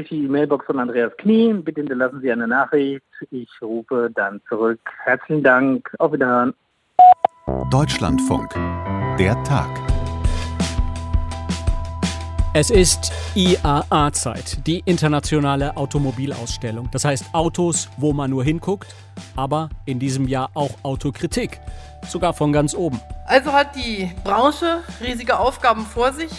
Die Mailbox von Andreas Knie. Bitte hinterlassen Sie eine Nachricht. Ich rufe dann zurück. Herzlichen Dank. Auf Wiederhören. Deutschlandfunk. Der Tag. Es ist IAA-Zeit, die internationale Automobilausstellung. Das heißt Autos, wo man nur hinguckt, aber in diesem Jahr auch Autokritik. Sogar von ganz oben. Also hat die Branche riesige Aufgaben vor sich.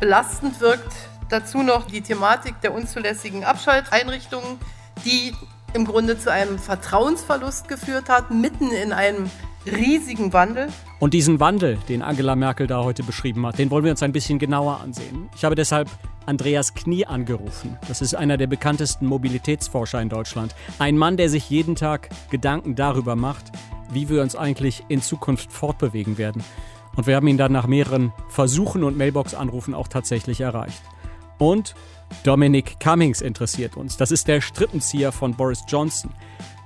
Belastend wirkt dazu noch die Thematik der unzulässigen Abschalteinrichtungen, die im Grunde zu einem Vertrauensverlust geführt hat, mitten in einem riesigen Wandel. Und diesen Wandel, den Angela Merkel da heute beschrieben hat, den wollen wir uns ein bisschen genauer ansehen. Ich habe deshalb Andreas Knie angerufen. Das ist einer der bekanntesten Mobilitätsforscher in Deutschland. Ein Mann, der sich jeden Tag Gedanken darüber macht, wie wir uns eigentlich in Zukunft fortbewegen werden. Und wir haben ihn dann nach mehreren Versuchen und Mailbox-Anrufen auch tatsächlich erreicht. Und Dominic Cummings interessiert uns. Das ist der Strippenzieher von Boris Johnson.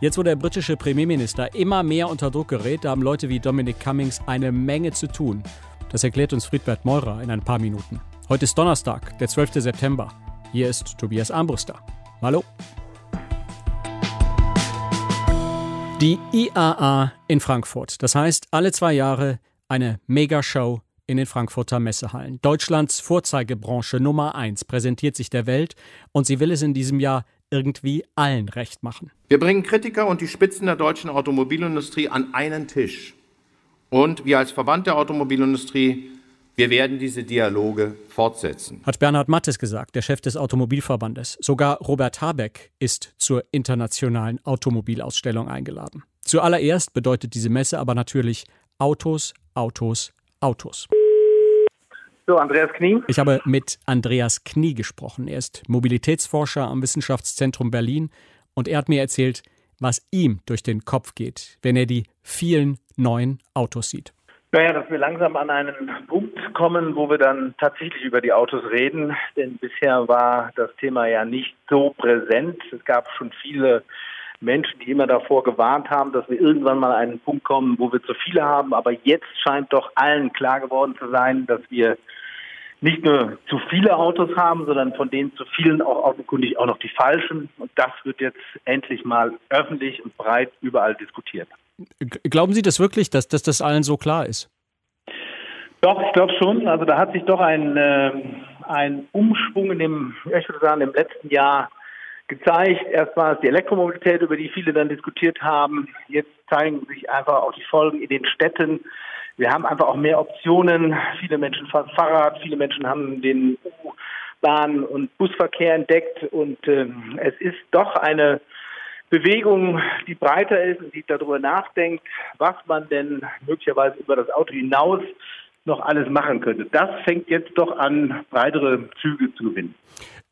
Jetzt, wo der britische Premierminister immer mehr unter Druck gerät, da haben Leute wie Dominic Cummings eine Menge zu tun. Das erklärt uns Friedbert Meurer in ein paar Minuten. Heute ist Donnerstag, der 12. September. Hier ist Tobias Armbruster. Hallo. Die IAA in Frankfurt. Das heißt, alle zwei Jahre eine Megashow in den Frankfurter Messehallen. Deutschlands Vorzeigebranche Nummer 1 präsentiert sich der Welt und sie will es in diesem Jahr irgendwie allen recht machen. Wir bringen Kritiker und die Spitzen der deutschen Automobilindustrie an einen Tisch. Und wir als Verband der Automobilindustrie, wir werden diese Dialoge fortsetzen. Hat Bernhard Mattes gesagt, der Chef des Automobilverbandes. Sogar Robert Habeck ist zur internationalen Automobilausstellung eingeladen. Zuallererst bedeutet diese Messe aber natürlich Autos, Autos, Autos. So, Andreas Knie. Ich habe mit Andreas Knie gesprochen. Er ist Mobilitätsforscher am Wissenschaftszentrum Berlin und er hat mir erzählt, was ihm durch den Kopf geht, wenn er die vielen neuen Autos sieht. Naja, dass wir langsam an einen Punkt kommen, wo wir dann tatsächlich über die Autos reden. Denn bisher war das Thema ja nicht so präsent. Es gab schon viele Menschen, die immer davor gewarnt haben, dass wir irgendwann mal an einen Punkt kommen, wo wir zu viele haben. Aber jetzt scheint doch allen klar geworden zu sein, dass wir nicht nur zu viele Autos haben, sondern von denen zu vielen auch offenkundig auch noch die falschen. Und das wird jetzt endlich mal öffentlich und breit überall diskutiert. Glauben Sie das wirklich, dass, dass das allen so klar ist? Doch, ich glaube schon. Also da hat sich doch ein, äh, ein Umschwung in dem, ich würde sagen, im letzten Jahr gezeigt. Erst war es die Elektromobilität, über die viele dann diskutiert haben. Jetzt zeigen sich einfach auch die Folgen in den Städten. Wir haben einfach auch mehr Optionen. Viele Menschen fahren Fahrrad, viele Menschen haben den U-Bahn- und Busverkehr entdeckt und äh, es ist doch eine Bewegung, die breiter ist und die darüber nachdenkt, was man denn möglicherweise über das Auto hinaus noch alles machen könnte. Das fängt jetzt doch an, breitere Züge zu gewinnen.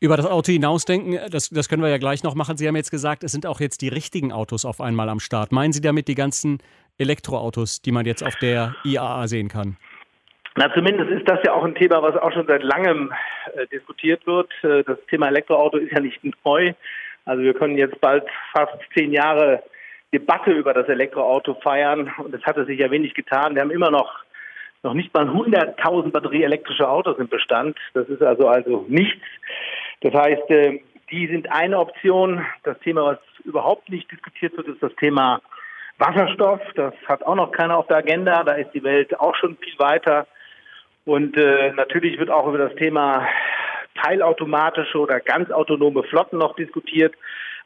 Über das Auto hinausdenken, das, das können wir ja gleich noch machen. Sie haben jetzt gesagt, es sind auch jetzt die richtigen Autos auf einmal am Start. Meinen Sie damit die ganzen Elektroautos, die man jetzt auf der IAA sehen kann? Na, zumindest ist das ja auch ein Thema, was auch schon seit langem äh, diskutiert wird. Äh, das Thema Elektroauto ist ja nicht neu. Also wir können jetzt bald fast zehn Jahre Debatte über das Elektroauto feiern und es hatte sich ja wenig getan. Wir haben immer noch noch nicht mal 100.000 batterieelektrische Autos im Bestand. Das ist also also nichts. Das heißt, äh, die sind eine Option. Das Thema, was überhaupt nicht diskutiert wird, ist das Thema Wasserstoff. Das hat auch noch keiner auf der Agenda. Da ist die Welt auch schon viel weiter. Und äh, natürlich wird auch über das Thema teilautomatische oder ganz autonome Flotten noch diskutiert.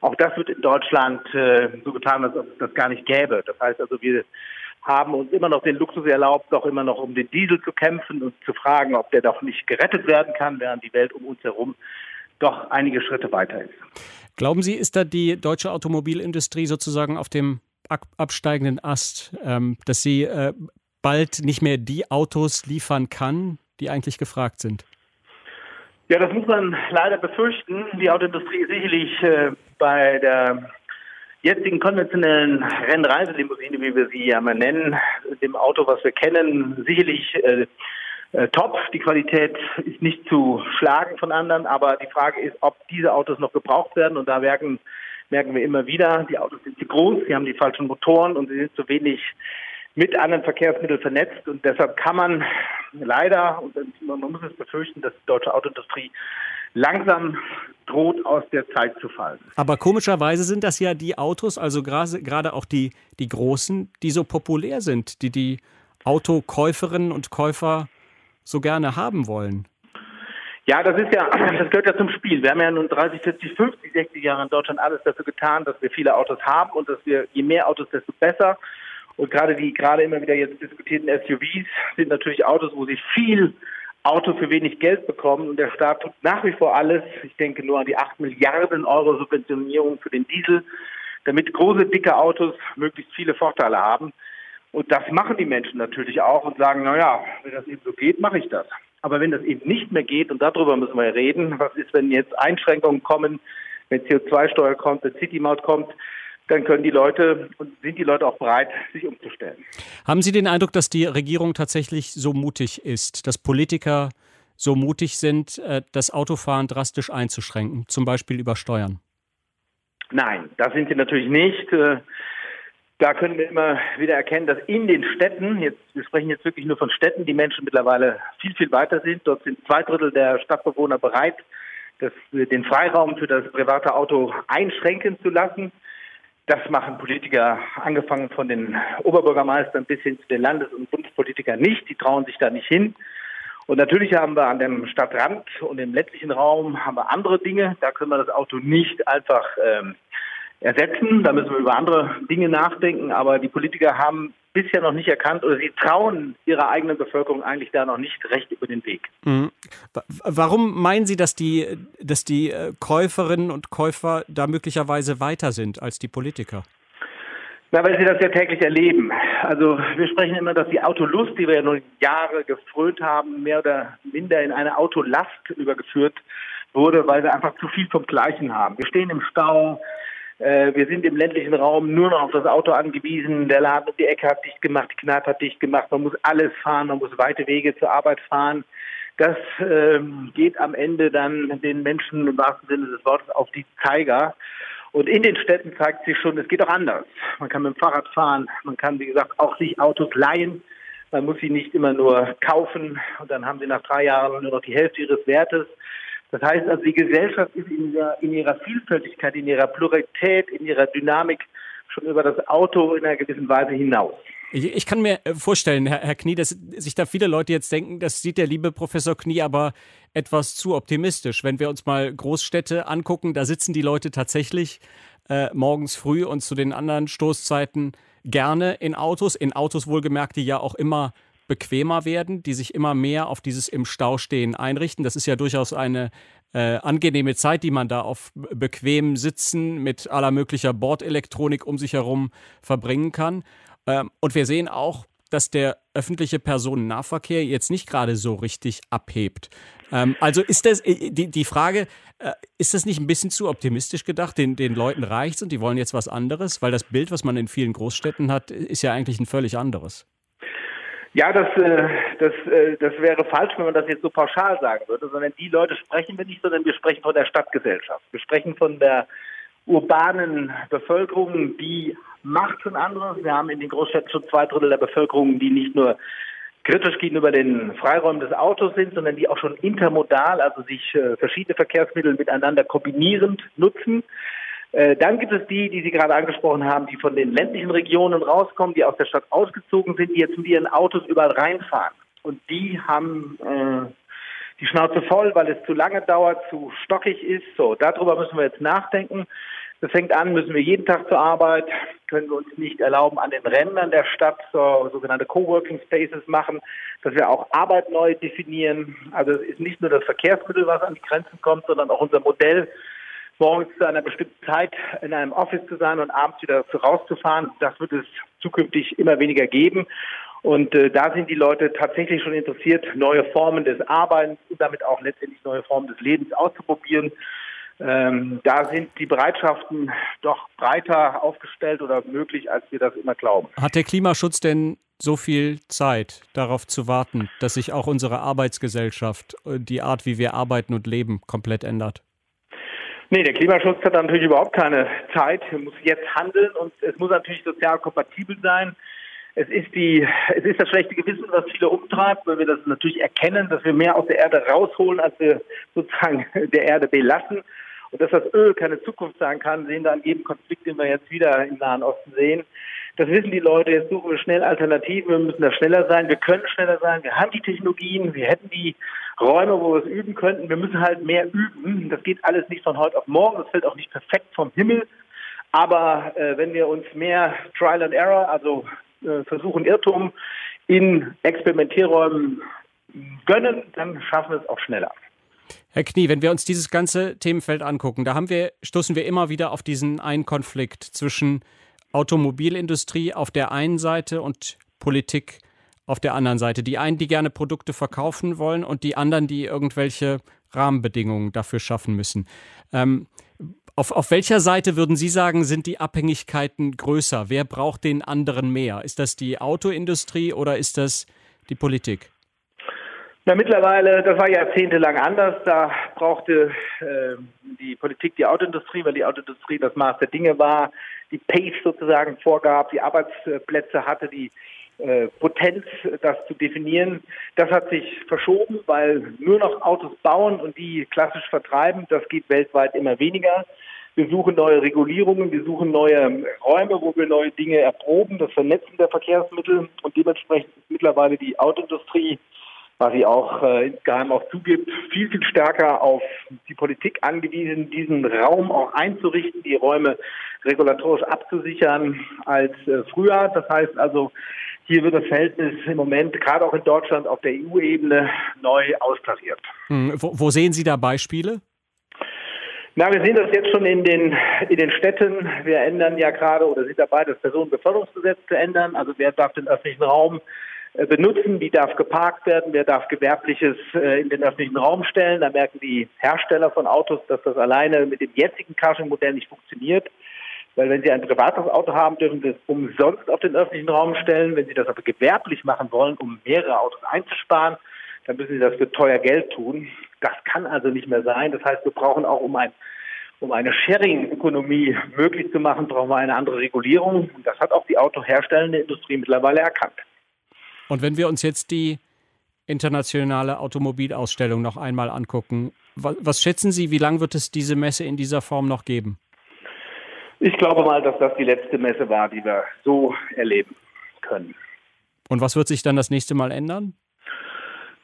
Auch das wird in Deutschland äh, so getan, als ob es das gar nicht gäbe. Das heißt also, wir haben uns immer noch den Luxus erlaubt, doch immer noch um den Diesel zu kämpfen und zu fragen, ob der doch nicht gerettet werden kann, während die Welt um uns herum doch einige Schritte weiter ist. Glauben Sie, ist da die deutsche Automobilindustrie sozusagen auf dem absteigenden Ast, ähm, dass sie äh, bald nicht mehr die Autos liefern kann, die eigentlich gefragt sind? Ja, das muss man leider befürchten. Die Autoindustrie ist sicherlich äh, bei der jetzigen konventionellen Rennreiselimousine, wie wir sie ja mal nennen, dem Auto, was wir kennen, sicherlich äh, äh, top. Die Qualität ist nicht zu schlagen von anderen, aber die Frage ist, ob diese Autos noch gebraucht werden. Und da merken, merken wir immer wieder, die Autos sind zu groß, sie haben die falschen Motoren und sie sind zu wenig mit anderen Verkehrsmitteln vernetzt. Und deshalb kann man leider, und man muss es befürchten, dass die deutsche Autoindustrie langsam droht aus der Zeit zu fallen. Aber komischerweise sind das ja die Autos, also gerade auch die, die großen, die so populär sind, die die Autokäuferinnen und Käufer so gerne haben wollen. Ja, das ist ja, das gehört ja zum Spiel. Wir haben ja nun 30, 40, 50, 60 Jahre in Deutschland alles dafür getan, dass wir viele Autos haben und dass wir, je mehr Autos, desto besser. Und gerade die gerade immer wieder jetzt diskutierten SUVs sind natürlich Autos, wo sie viel Auto für wenig Geld bekommen und der Staat tut nach wie vor alles. Ich denke nur an die 8 Milliarden Euro Subventionierung für den Diesel, damit große, dicke Autos möglichst viele Vorteile haben. Und das machen die Menschen natürlich auch und sagen, naja, wenn das eben so geht, mache ich das. Aber wenn das eben nicht mehr geht, und darüber müssen wir reden, was ist, wenn jetzt Einschränkungen kommen, wenn CO2-Steuer kommt, wenn City-Maut kommt, dann können die Leute und sind die Leute auch bereit, sich umzustellen. Haben Sie den Eindruck, dass die Regierung tatsächlich so mutig ist, dass Politiker so mutig sind, äh, das Autofahren drastisch einzuschränken, zum Beispiel über Steuern? Nein, das sind sie natürlich nicht. Äh, da können wir immer wieder erkennen, dass in den Städten, jetzt, wir sprechen jetzt wirklich nur von Städten, die Menschen mittlerweile viel, viel weiter sind. Dort sind zwei Drittel der Stadtbewohner bereit, das, den Freiraum für das private Auto einschränken zu lassen. Das machen Politiker, angefangen von den Oberbürgermeistern bis hin zu den Landes- und Bundespolitikern nicht. Die trauen sich da nicht hin. Und natürlich haben wir an dem Stadtrand und im ländlichen Raum haben wir andere Dinge. Da können wir das Auto nicht einfach ähm, ersetzen. Da müssen wir über andere Dinge nachdenken. Aber die Politiker haben bisher noch nicht erkannt oder sie trauen ihrer eigenen Bevölkerung eigentlich da noch nicht recht über den Weg. Mhm. Warum meinen Sie, dass die, dass die äh, Käuferinnen und Käufer da möglicherweise weiter sind als die Politiker? Na, weil sie das ja täglich erleben. Also wir sprechen immer, dass die Autolust, die wir ja nun Jahre gefrönt haben, mehr oder minder in eine Autolast übergeführt wurde, weil wir einfach zu viel vom Gleichen haben. Wir stehen im Stau, wir sind im ländlichen Raum nur noch auf das Auto angewiesen. Der Laden um die Ecke hat dicht gemacht, die Kneipe hat dicht gemacht. Man muss alles fahren, man muss weite Wege zur Arbeit fahren. Das ähm, geht am Ende dann den Menschen im wahrsten Sinne des Wortes auf die Zeiger. Und in den Städten zeigt sich schon, es geht auch anders. Man kann mit dem Fahrrad fahren, man kann, wie gesagt, auch sich Autos leihen. Man muss sie nicht immer nur kaufen und dann haben sie nach drei Jahren nur noch die Hälfte ihres Wertes. Das heißt also, die Gesellschaft ist in ihrer, in ihrer Vielfältigkeit, in ihrer Pluralität, in ihrer Dynamik schon über das Auto in einer gewissen Weise hinaus. Ich, kann mir äh, vorstellen, Herr, Herr, Knie, dass sich da viele Leute jetzt denken, das sieht der liebe Professor Knie aber etwas zu optimistisch. Wenn wir uns mal Großstädte angucken, da sitzen die Leute tatsächlich äh, morgens früh und zu den anderen Stoßzeiten gerne in Autos, in Autos wohlgemerkt, die ja auch immer bequemer werden, die sich immer mehr auf dieses im Stau stehen einrichten. Das ist ja durchaus eine äh, angenehme Zeit, die man da auf bequem Sitzen mit aller möglicher Bordelektronik um sich herum verbringen kann. Ähm, und wir sehen auch, dass der öffentliche Personennahverkehr jetzt nicht gerade so richtig abhebt. Ähm, also ist das äh, die, die Frage, äh, ist das nicht ein bisschen zu optimistisch gedacht? Den, den Leuten reicht's und die wollen jetzt was anderes, weil das Bild, was man in vielen Großstädten hat, ist ja eigentlich ein völlig anderes. Ja, das, äh, das, äh, das wäre falsch, wenn man das jetzt so pauschal sagen würde, sondern die Leute sprechen wir nicht, sondern wir sprechen von der Stadtgesellschaft. Wir sprechen von der urbanen Bevölkerung, die macht schon anderes. Wir haben in den Großstädten schon zwei Drittel der Bevölkerung, die nicht nur kritisch gegenüber den Freiräumen des Autos sind, sondern die auch schon intermodal, also sich äh, verschiedene Verkehrsmittel miteinander kombinierend nutzen. Äh, dann gibt es die, die Sie gerade angesprochen haben, die von den ländlichen Regionen rauskommen, die aus der Stadt ausgezogen sind, die jetzt mit ihren Autos überall reinfahren. Und die haben äh, die Schnauze voll, weil es zu lange dauert, zu stockig ist. So, darüber müssen wir jetzt nachdenken. Das fängt an, müssen wir jeden Tag zur Arbeit, können wir uns nicht erlauben, an den Rändern der Stadt so, sogenannte Coworking Spaces machen, dass wir auch Arbeit neu definieren. Also es ist nicht nur das Verkehrsmittel, was an die Grenzen kommt, sondern auch unser Modell, morgens zu einer bestimmten Zeit in einem Office zu sein und abends wieder rauszufahren. Das wird es zukünftig immer weniger geben. Und äh, da sind die Leute tatsächlich schon interessiert, neue Formen des Arbeitens und damit auch letztendlich neue Formen des Lebens auszuprobieren. Ähm, da sind die Bereitschaften doch breiter aufgestellt oder möglich, als wir das immer glauben. Hat der Klimaschutz denn so viel Zeit darauf zu warten, dass sich auch unsere Arbeitsgesellschaft, äh, die Art, wie wir arbeiten und leben, komplett ändert? Nee, der Klimaschutz hat natürlich überhaupt keine Zeit. Er muss jetzt handeln und es muss natürlich sozial kompatibel sein. Es ist die, es ist das schlechte Gewissen, was viele umtreibt, weil wir das natürlich erkennen, dass wir mehr aus der Erde rausholen, als wir sozusagen der Erde belassen. Und dass das Öl keine Zukunft sein kann, sehen wir an jedem Konflikt, den wir jetzt wieder im Nahen Osten sehen. Das wissen die Leute. Jetzt suchen wir schnell Alternativen. Wir müssen da schneller sein. Wir können schneller sein. Wir haben die Technologien. Wir hätten die Räume, wo wir es üben könnten. Wir müssen halt mehr üben. Das geht alles nicht von heute auf morgen. Das fällt auch nicht perfekt vom Himmel. Aber äh, wenn wir uns mehr Trial and Error, also äh, versuchen Irrtum in Experimentierräumen gönnen, dann schaffen wir es auch schneller. Herr Knie, wenn wir uns dieses ganze Themenfeld angucken, da haben wir, stoßen wir immer wieder auf diesen einen Konflikt zwischen Automobilindustrie auf der einen Seite und Politik auf der anderen Seite. Die einen, die gerne Produkte verkaufen wollen und die anderen, die irgendwelche Rahmenbedingungen dafür schaffen müssen. Ähm, auf, auf welcher Seite würden Sie sagen, sind die Abhängigkeiten größer? Wer braucht den anderen mehr? Ist das die Autoindustrie oder ist das die Politik? Na, mittlerweile, das war jahrzehntelang anders. Da brauchte äh, die Politik die Autoindustrie, weil die Autoindustrie das Maß der Dinge war, die Pace sozusagen vorgab, die Arbeitsplätze hatte, die äh, Potenz, das zu definieren. Das hat sich verschoben, weil nur noch Autos bauen und die klassisch vertreiben, das geht weltweit immer weniger. Wir suchen neue Regulierungen, wir suchen neue Räume, wo wir neue Dinge erproben, das Vernetzen der Verkehrsmittel und dementsprechend ist mittlerweile die Autoindustrie was sie auch äh, insgeheim auch zugibt, viel, viel stärker auf die Politik angewiesen, diesen Raum auch einzurichten, die Räume regulatorisch abzusichern als äh, früher. Das heißt also, hier wird das Verhältnis im Moment, gerade auch in Deutschland, auf der EU-Ebene neu austariert. Hm, wo, wo sehen Sie da Beispiele? Na, wir sehen das jetzt schon in den, in den Städten. Wir ändern ja gerade oder sind dabei, das Personenbeförderungsgesetz zu ändern. Also wer darf den öffentlichen Raum äh, benutzen, wie darf geparkt werden, wer darf Gewerbliches äh, in den öffentlichen Raum stellen. Da merken die Hersteller von Autos, dass das alleine mit dem jetzigen Carsharing-Modell nicht funktioniert. Weil wenn Sie ein privates Auto haben, dürfen Sie es umsonst auf den öffentlichen Raum stellen. Wenn Sie das aber gewerblich machen wollen, um mehrere Autos einzusparen, dann müssen Sie das für teuer Geld tun. Das kann also nicht mehr sein. Das heißt, wir brauchen auch, um ein um eine Sharing-Ökonomie möglich zu machen, brauchen wir eine andere Regulierung. Und das hat auch die autoherstellende Industrie mittlerweile erkannt. Und wenn wir uns jetzt die internationale Automobilausstellung noch einmal angucken, was, was schätzen Sie, wie lange wird es diese Messe in dieser Form noch geben? Ich glaube mal, dass das die letzte Messe war, die wir so erleben können. Und was wird sich dann das nächste Mal ändern?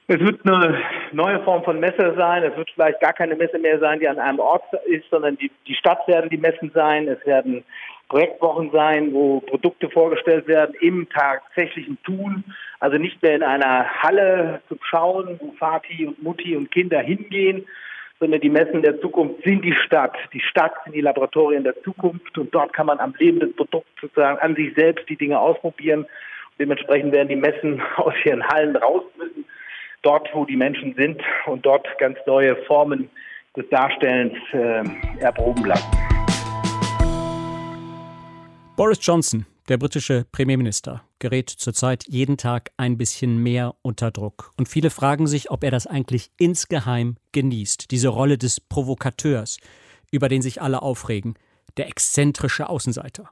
Es wird eine neue Form von Messe sein. Es wird vielleicht gar keine Messe mehr sein, die an einem Ort ist, sondern die, die Stadt werden die Messen sein. Es werden Projektwochen sein, wo Produkte vorgestellt werden im tatsächlichen Tun. Also nicht mehr in einer Halle zum Schauen, wo Vati und Mutti und Kinder hingehen, sondern die Messen der Zukunft sind die Stadt. Die Stadt sind die Laboratorien der Zukunft und dort kann man am lebenden Produkt sozusagen an sich selbst die Dinge ausprobieren. Und dementsprechend werden die Messen aus ihren Hallen raus müssen, dort wo die Menschen sind und dort ganz neue Formen des Darstellens äh, erproben lassen. Boris Johnson, der britische Premierminister, gerät zurzeit jeden Tag ein bisschen mehr unter Druck. Und viele fragen sich, ob er das eigentlich insgeheim genießt, diese Rolle des Provokateurs, über den sich alle aufregen, der exzentrische Außenseiter.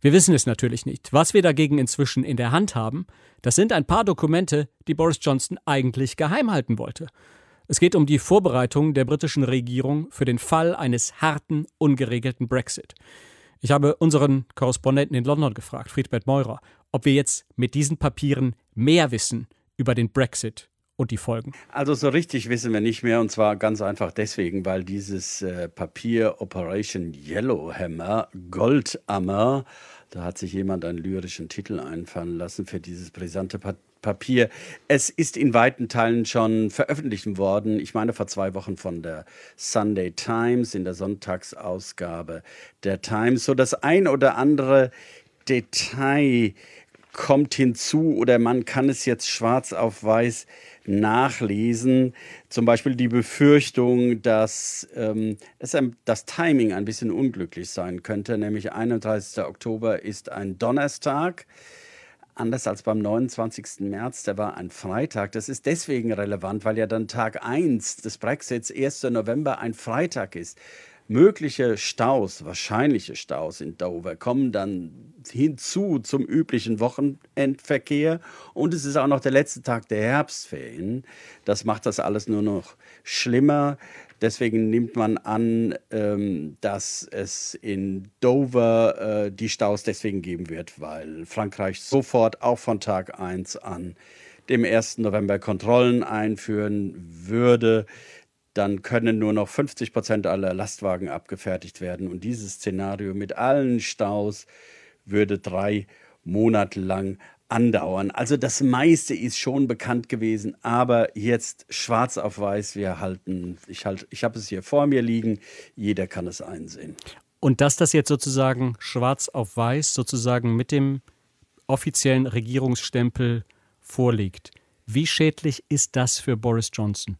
Wir wissen es natürlich nicht. Was wir dagegen inzwischen in der Hand haben, das sind ein paar Dokumente, die Boris Johnson eigentlich geheim halten wollte. Es geht um die Vorbereitung der britischen Regierung für den Fall eines harten, ungeregelten Brexit. Ich habe unseren Korrespondenten in London gefragt, Friedbert Meurer, ob wir jetzt mit diesen Papieren mehr wissen über den Brexit und die Folgen? Also so richtig wissen wir nicht mehr und zwar ganz einfach deswegen, weil dieses äh, Papier Operation Yellowhammer, Goldammer, da hat sich jemand einen lyrischen Titel einfallen lassen für dieses brisante Papier. Papier. Es ist in weiten Teilen schon veröffentlicht worden. Ich meine vor zwei Wochen von der Sunday Times in der Sonntagsausgabe der Times. So das ein oder andere Detail kommt hinzu oder man kann es jetzt schwarz auf weiß nachlesen. Zum Beispiel die Befürchtung, dass ähm, es das Timing ein bisschen unglücklich sein könnte, nämlich 31. Oktober ist ein Donnerstag anders als beim 29. März, der war ein Freitag. Das ist deswegen relevant, weil ja dann Tag 1 des Brexits, 1. November, ein Freitag ist. Mögliche Staus, wahrscheinliche Staus in Dover kommen dann hinzu zum üblichen Wochenendverkehr und es ist auch noch der letzte Tag der Herbstferien. Das macht das alles nur noch schlimmer. Deswegen nimmt man an, ähm, dass es in Dover äh, die Staus deswegen geben wird, weil Frankreich sofort auch von Tag 1 an dem 1. November Kontrollen einführen würde. Dann können nur noch 50 Prozent aller Lastwagen abgefertigt werden. Und dieses Szenario mit allen Staus würde drei Monate lang andauern. Also das meiste ist schon bekannt gewesen, aber jetzt schwarz auf weiß, wir halten, ich, halt, ich habe es hier vor mir liegen, jeder kann es einsehen. Und dass das jetzt sozusagen schwarz auf weiß, sozusagen mit dem offiziellen Regierungsstempel vorliegt, wie schädlich ist das für Boris Johnson?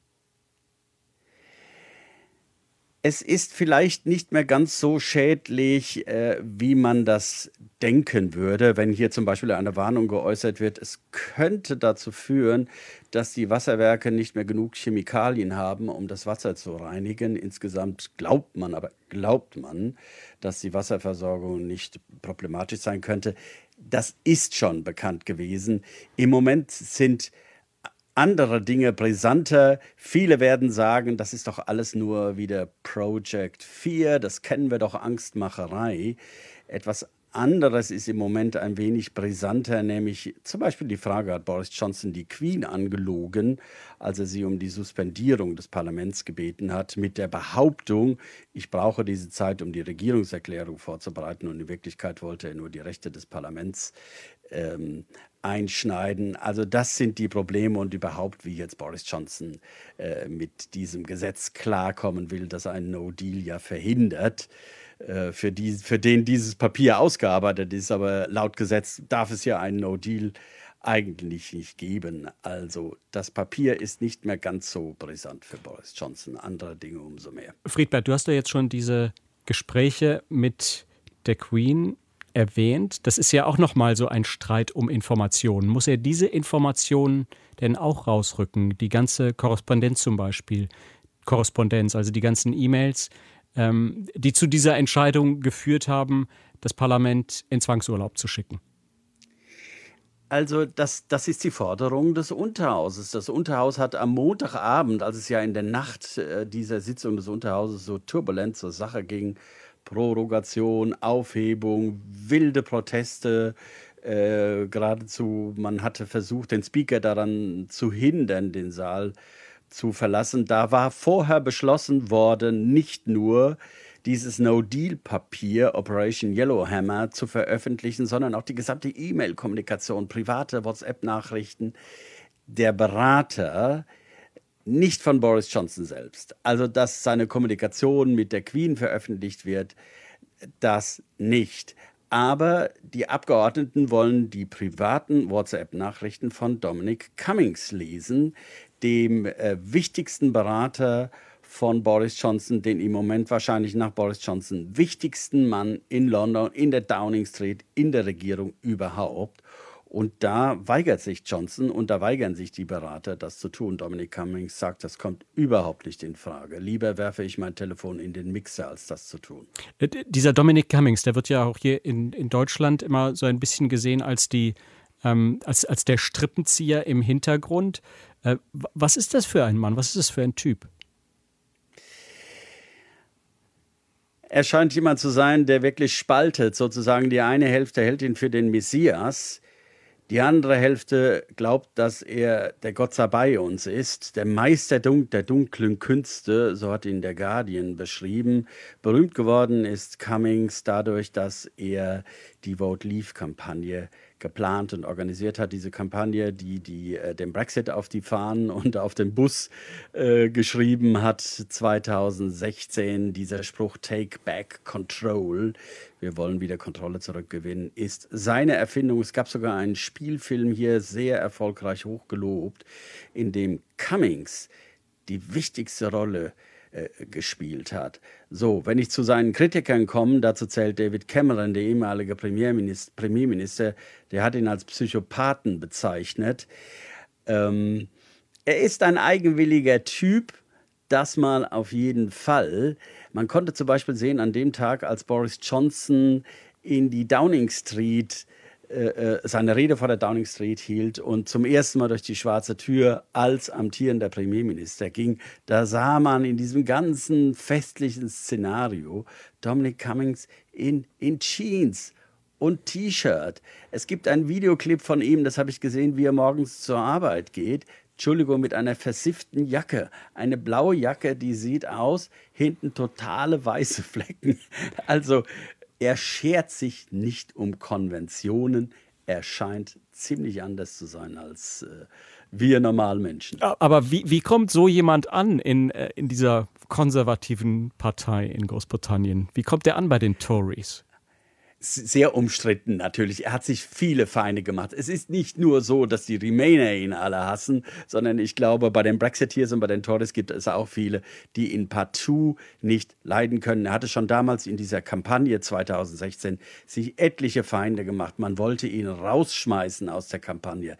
Es ist vielleicht nicht mehr ganz so schädlich, äh, wie man das denken würde, wenn hier zum Beispiel eine Warnung geäußert wird. Es könnte dazu führen, dass die Wasserwerke nicht mehr genug Chemikalien haben, um das Wasser zu reinigen. Insgesamt glaubt man, aber glaubt man, dass die Wasserversorgung nicht problematisch sein könnte. Das ist schon bekannt gewesen. Im Moment sind andere Dinge brisanter. Viele werden sagen, das ist doch alles nur wieder Project 4, das kennen wir doch Angstmacherei. Etwas anderes ist im Moment ein wenig brisanter, nämlich zum Beispiel die Frage, hat Boris Johnson die Queen angelogen, als er sie um die Suspendierung des Parlaments gebeten hat, mit der Behauptung, ich brauche diese Zeit, um die Regierungserklärung vorzubereiten und in Wirklichkeit wollte er nur die Rechte des Parlaments ähm, einschneiden. Also das sind die Probleme und überhaupt, wie jetzt Boris Johnson äh, mit diesem Gesetz klarkommen will, das ein No-Deal ja verhindert. Äh, für, die, für den dieses Papier ausgearbeitet ist, aber laut Gesetz darf es ja einen No-Deal eigentlich nicht geben. Also das Papier ist nicht mehr ganz so brisant für Boris Johnson, andere Dinge umso mehr. Friedbert, du hast ja jetzt schon diese Gespräche mit der Queen erwähnt. Das ist ja auch nochmal so ein Streit um Informationen. Muss er diese Informationen denn auch rausrücken? Die ganze Korrespondenz zum Beispiel, Korrespondenz, also die ganzen E-Mails, ähm, die zu dieser Entscheidung geführt haben, das Parlament in Zwangsurlaub zu schicken? Also das, das ist die Forderung des Unterhauses. Das Unterhaus hat am Montagabend, als es ja in der Nacht äh, dieser Sitzung des Unterhauses so turbulent zur Sache ging, Prorogation, Aufhebung, wilde Proteste, äh, geradezu, man hatte versucht, den Speaker daran zu hindern, den Saal zu verlassen. Da war vorher beschlossen worden, nicht nur dieses No-Deal-Papier Operation Yellowhammer zu veröffentlichen, sondern auch die gesamte E-Mail-Kommunikation, private WhatsApp-Nachrichten. Der Berater nicht von Boris Johnson selbst. Also, dass seine Kommunikation mit der Queen veröffentlicht wird, das nicht. Aber die Abgeordneten wollen die privaten WhatsApp-Nachrichten von Dominic Cummings lesen, dem äh, wichtigsten Berater von Boris Johnson, den im Moment wahrscheinlich nach Boris Johnson wichtigsten Mann in London, in der Downing Street, in der Regierung überhaupt. Und da weigert sich Johnson und da weigern sich die Berater, das zu tun. Dominic Cummings sagt, das kommt überhaupt nicht in Frage. Lieber werfe ich mein Telefon in den Mixer, als das zu tun. Äh, dieser Dominic Cummings, der wird ja auch hier in, in Deutschland immer so ein bisschen gesehen als die ähm, als, als der Strippenzieher im Hintergrund. Äh, was ist das für ein Mann? Was ist das für ein Typ? Er scheint jemand zu sein, der wirklich spaltet, sozusagen die eine Hälfte hält ihn für den Messias, die andere Hälfte glaubt, dass er der Gott sei bei uns ist, der Meister der dunklen Künste, so hat ihn der Guardian beschrieben. Berühmt geworden ist Cummings dadurch, dass er die Vote Leave-Kampagne geplant und organisiert hat, diese Kampagne, die, die äh, den Brexit auf die Fahnen und auf den Bus äh, geschrieben hat 2016. Dieser Spruch Take Back Control, wir wollen wieder Kontrolle zurückgewinnen, ist seine Erfindung. Es gab sogar einen Spielfilm hier, sehr erfolgreich hochgelobt, in dem Cummings die wichtigste Rolle äh, gespielt hat. So, wenn ich zu seinen Kritikern komme, dazu zählt David Cameron, der ehemalige Premierminister, Premierminister der hat ihn als Psychopathen bezeichnet. Ähm, er ist ein eigenwilliger Typ, das mal auf jeden Fall. Man konnte zum Beispiel sehen, an dem Tag, als Boris Johnson in die Downing Street äh, äh, seine Rede vor der Downing Street hielt und zum ersten Mal durch die schwarze Tür als amtierender Premierminister ging, da sah man in diesem ganzen festlichen Szenario Dominic Cummings in, in Jeans und T-Shirt. Es gibt einen Videoclip von ihm, das habe ich gesehen, wie er morgens zur Arbeit geht. Entschuldigung, mit einer versifften Jacke. Eine blaue Jacke, die sieht aus, hinten totale weiße Flecken. Also er schert sich nicht um Konventionen. Er scheint ziemlich anders zu sein als äh, wir Normalmenschen. Aber wie, wie kommt so jemand an in, äh, in dieser konservativen Partei in Großbritannien? Wie kommt er an bei den Tories? Sehr umstritten natürlich. Er hat sich viele Feinde gemacht. Es ist nicht nur so, dass die Remainer ihn alle hassen, sondern ich glaube, bei den Brexiteers und bei den Tories gibt es auch viele, die ihn partout nicht leiden können. Er hatte schon damals in dieser Kampagne 2016 sich etliche Feinde gemacht. Man wollte ihn rausschmeißen aus der Kampagne.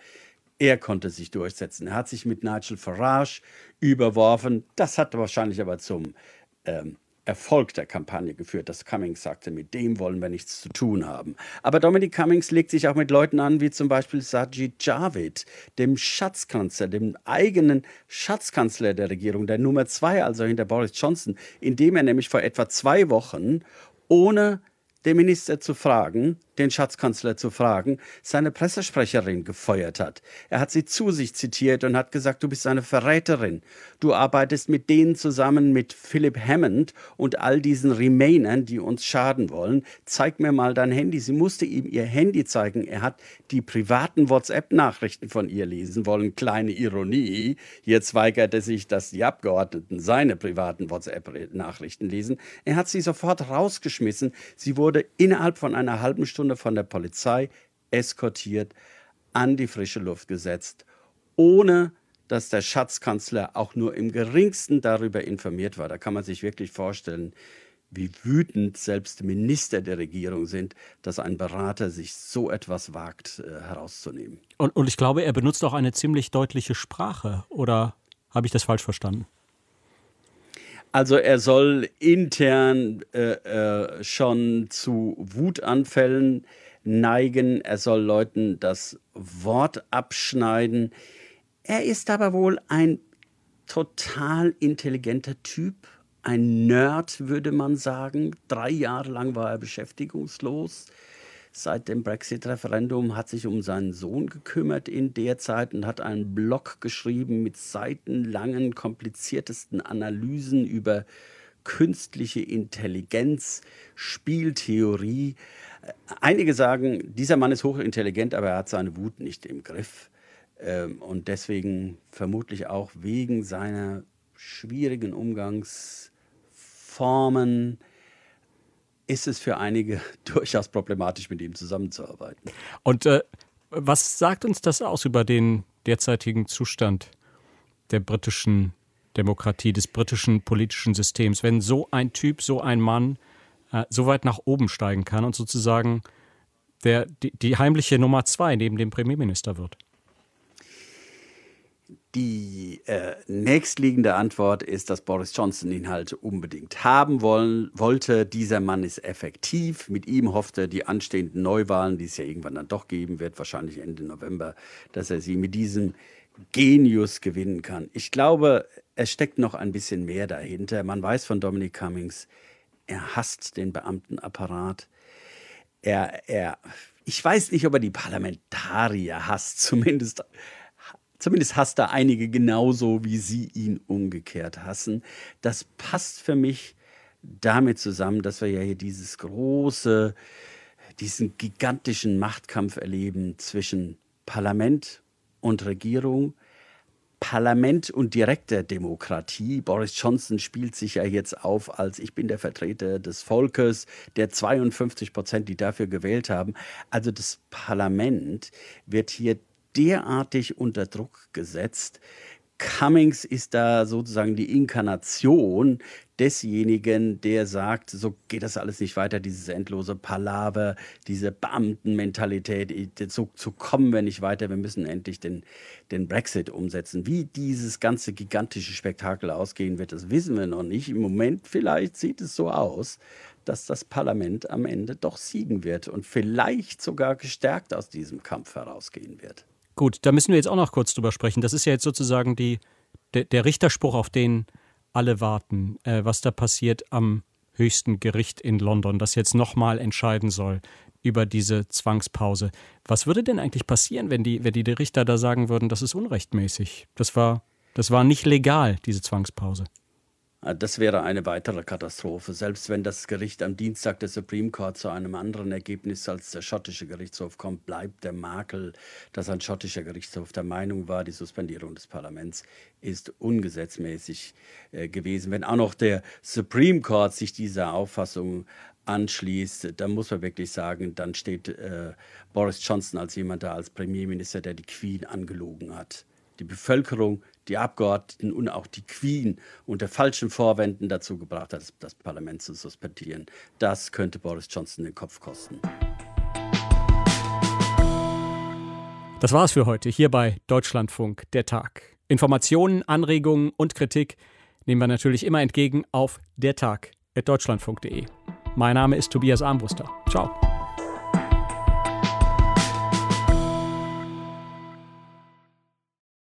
Er konnte sich durchsetzen. Er hat sich mit Nigel Farage überworfen. Das hat wahrscheinlich aber zum ähm, Erfolg der Kampagne geführt, dass Cummings sagte, mit dem wollen wir nichts zu tun haben. Aber Dominic Cummings legt sich auch mit Leuten an, wie zum Beispiel Sajid Javid, dem Schatzkanzler, dem eigenen Schatzkanzler der Regierung, der Nummer zwei, also hinter Boris Johnson, indem er nämlich vor etwa zwei Wochen ohne den Minister zu fragen, den Schatzkanzler zu fragen, seine Pressesprecherin gefeuert hat. Er hat sie zu sich zitiert und hat gesagt, du bist eine Verräterin. Du arbeitest mit denen zusammen, mit Philip Hammond und all diesen Remainern, die uns schaden wollen. Zeig mir mal dein Handy. Sie musste ihm ihr Handy zeigen. Er hat die privaten WhatsApp-Nachrichten von ihr lesen wollen. Kleine Ironie. Jetzt weigerte sich, dass die Abgeordneten seine privaten WhatsApp-Nachrichten lesen. Er hat sie sofort rausgeschmissen. Sie wurde innerhalb von einer halben Stunde Stunde von der Polizei eskortiert, an die frische Luft gesetzt, ohne dass der Schatzkanzler auch nur im geringsten darüber informiert war. Da kann man sich wirklich vorstellen, wie wütend selbst Minister der Regierung sind, dass ein Berater sich so etwas wagt äh, herauszunehmen. Und, und ich glaube, er benutzt auch eine ziemlich deutliche Sprache, oder habe ich das falsch verstanden? Also er soll intern äh, äh, schon zu Wutanfällen neigen, er soll Leuten das Wort abschneiden. Er ist aber wohl ein total intelligenter Typ, ein Nerd, würde man sagen. Drei Jahre lang war er beschäftigungslos seit dem Brexit-Referendum, hat sich um seinen Sohn gekümmert in der Zeit und hat einen Blog geschrieben mit seitenlangen, kompliziertesten Analysen über künstliche Intelligenz, Spieltheorie. Einige sagen, dieser Mann ist hochintelligent, aber er hat seine Wut nicht im Griff. Ähm, und deswegen vermutlich auch wegen seiner schwierigen Umgangsformen, ist es für einige durchaus problematisch, mit ihm zusammenzuarbeiten. Und äh, was sagt uns das aus über den derzeitigen Zustand der britischen Demokratie, des britischen politischen Systems, wenn so ein Typ, so ein Mann äh, so weit nach oben steigen kann und sozusagen der, die, die heimliche Nummer zwei neben dem Premierminister wird? Die äh, nächstliegende Antwort ist, dass Boris Johnson ihn halt unbedingt haben wollen, wollte. Dieser Mann ist effektiv. Mit ihm hoffte die anstehenden Neuwahlen, die es ja irgendwann dann doch geben wird, wahrscheinlich Ende November, dass er sie mit diesem Genius gewinnen kann. Ich glaube, es steckt noch ein bisschen mehr dahinter. Man weiß von Dominic Cummings, er hasst den Beamtenapparat. Er, er, ich weiß nicht, ob er die Parlamentarier hasst, zumindest Zumindest hasst er einige genauso, wie sie ihn umgekehrt hassen. Das passt für mich damit zusammen, dass wir ja hier dieses große, diesen gigantischen Machtkampf erleben zwischen Parlament und Regierung, Parlament und direkter Demokratie. Boris Johnson spielt sich ja jetzt auf als ich bin der Vertreter des Volkes, der 52 Prozent, die dafür gewählt haben. Also das Parlament wird hier derartig unter Druck gesetzt, Cummings ist da sozusagen die Inkarnation desjenigen, der sagt, so geht das alles nicht weiter, dieses endlose Palaver, diese Beamtenmentalität, so, so kommen wir nicht weiter, wir müssen endlich den, den Brexit umsetzen. Wie dieses ganze gigantische Spektakel ausgehen wird, das wissen wir noch nicht. Im Moment vielleicht sieht es so aus, dass das Parlament am Ende doch siegen wird und vielleicht sogar gestärkt aus diesem Kampf herausgehen wird. Gut, da müssen wir jetzt auch noch kurz drüber sprechen. Das ist ja jetzt sozusagen die, der, der Richterspruch, auf den alle warten, äh, was da passiert am höchsten Gericht in London, das jetzt nochmal entscheiden soll über diese Zwangspause. Was würde denn eigentlich passieren, wenn die, wenn die Richter da sagen würden, das ist unrechtmäßig? Das war, das war nicht legal, diese Zwangspause. Ah, das wäre eine weitere Katastrophe. Selbst wenn das Gericht am Dienstag der Supreme Court zu einem anderen Ergebnis als der schottische Gerichtshof kommt, bleibt der Makel, dass ein schottischer Gerichtshof der Meinung war, die Suspendierung des Parlaments ist ungesetzmäßig äh, gewesen. Wenn auch noch der Supreme Court sich dieser Auffassung anschließt, dann muss man wirklich sagen, dann steht äh, Boris Johnson als jemand da, als Premierminister, der die Queen angelogen hat. Die Bevölkerung die Abgeordneten und auch die Queen unter falschen Vorwänden dazu gebracht hat, das Parlament zu suspendieren. Das könnte Boris Johnson den Kopf kosten. Das war's für heute hier bei Deutschlandfunk, der Tag. Informationen, Anregungen und Kritik nehmen wir natürlich immer entgegen auf dertag.deutschlandfunk.de. Mein Name ist Tobias Armbruster. Ciao.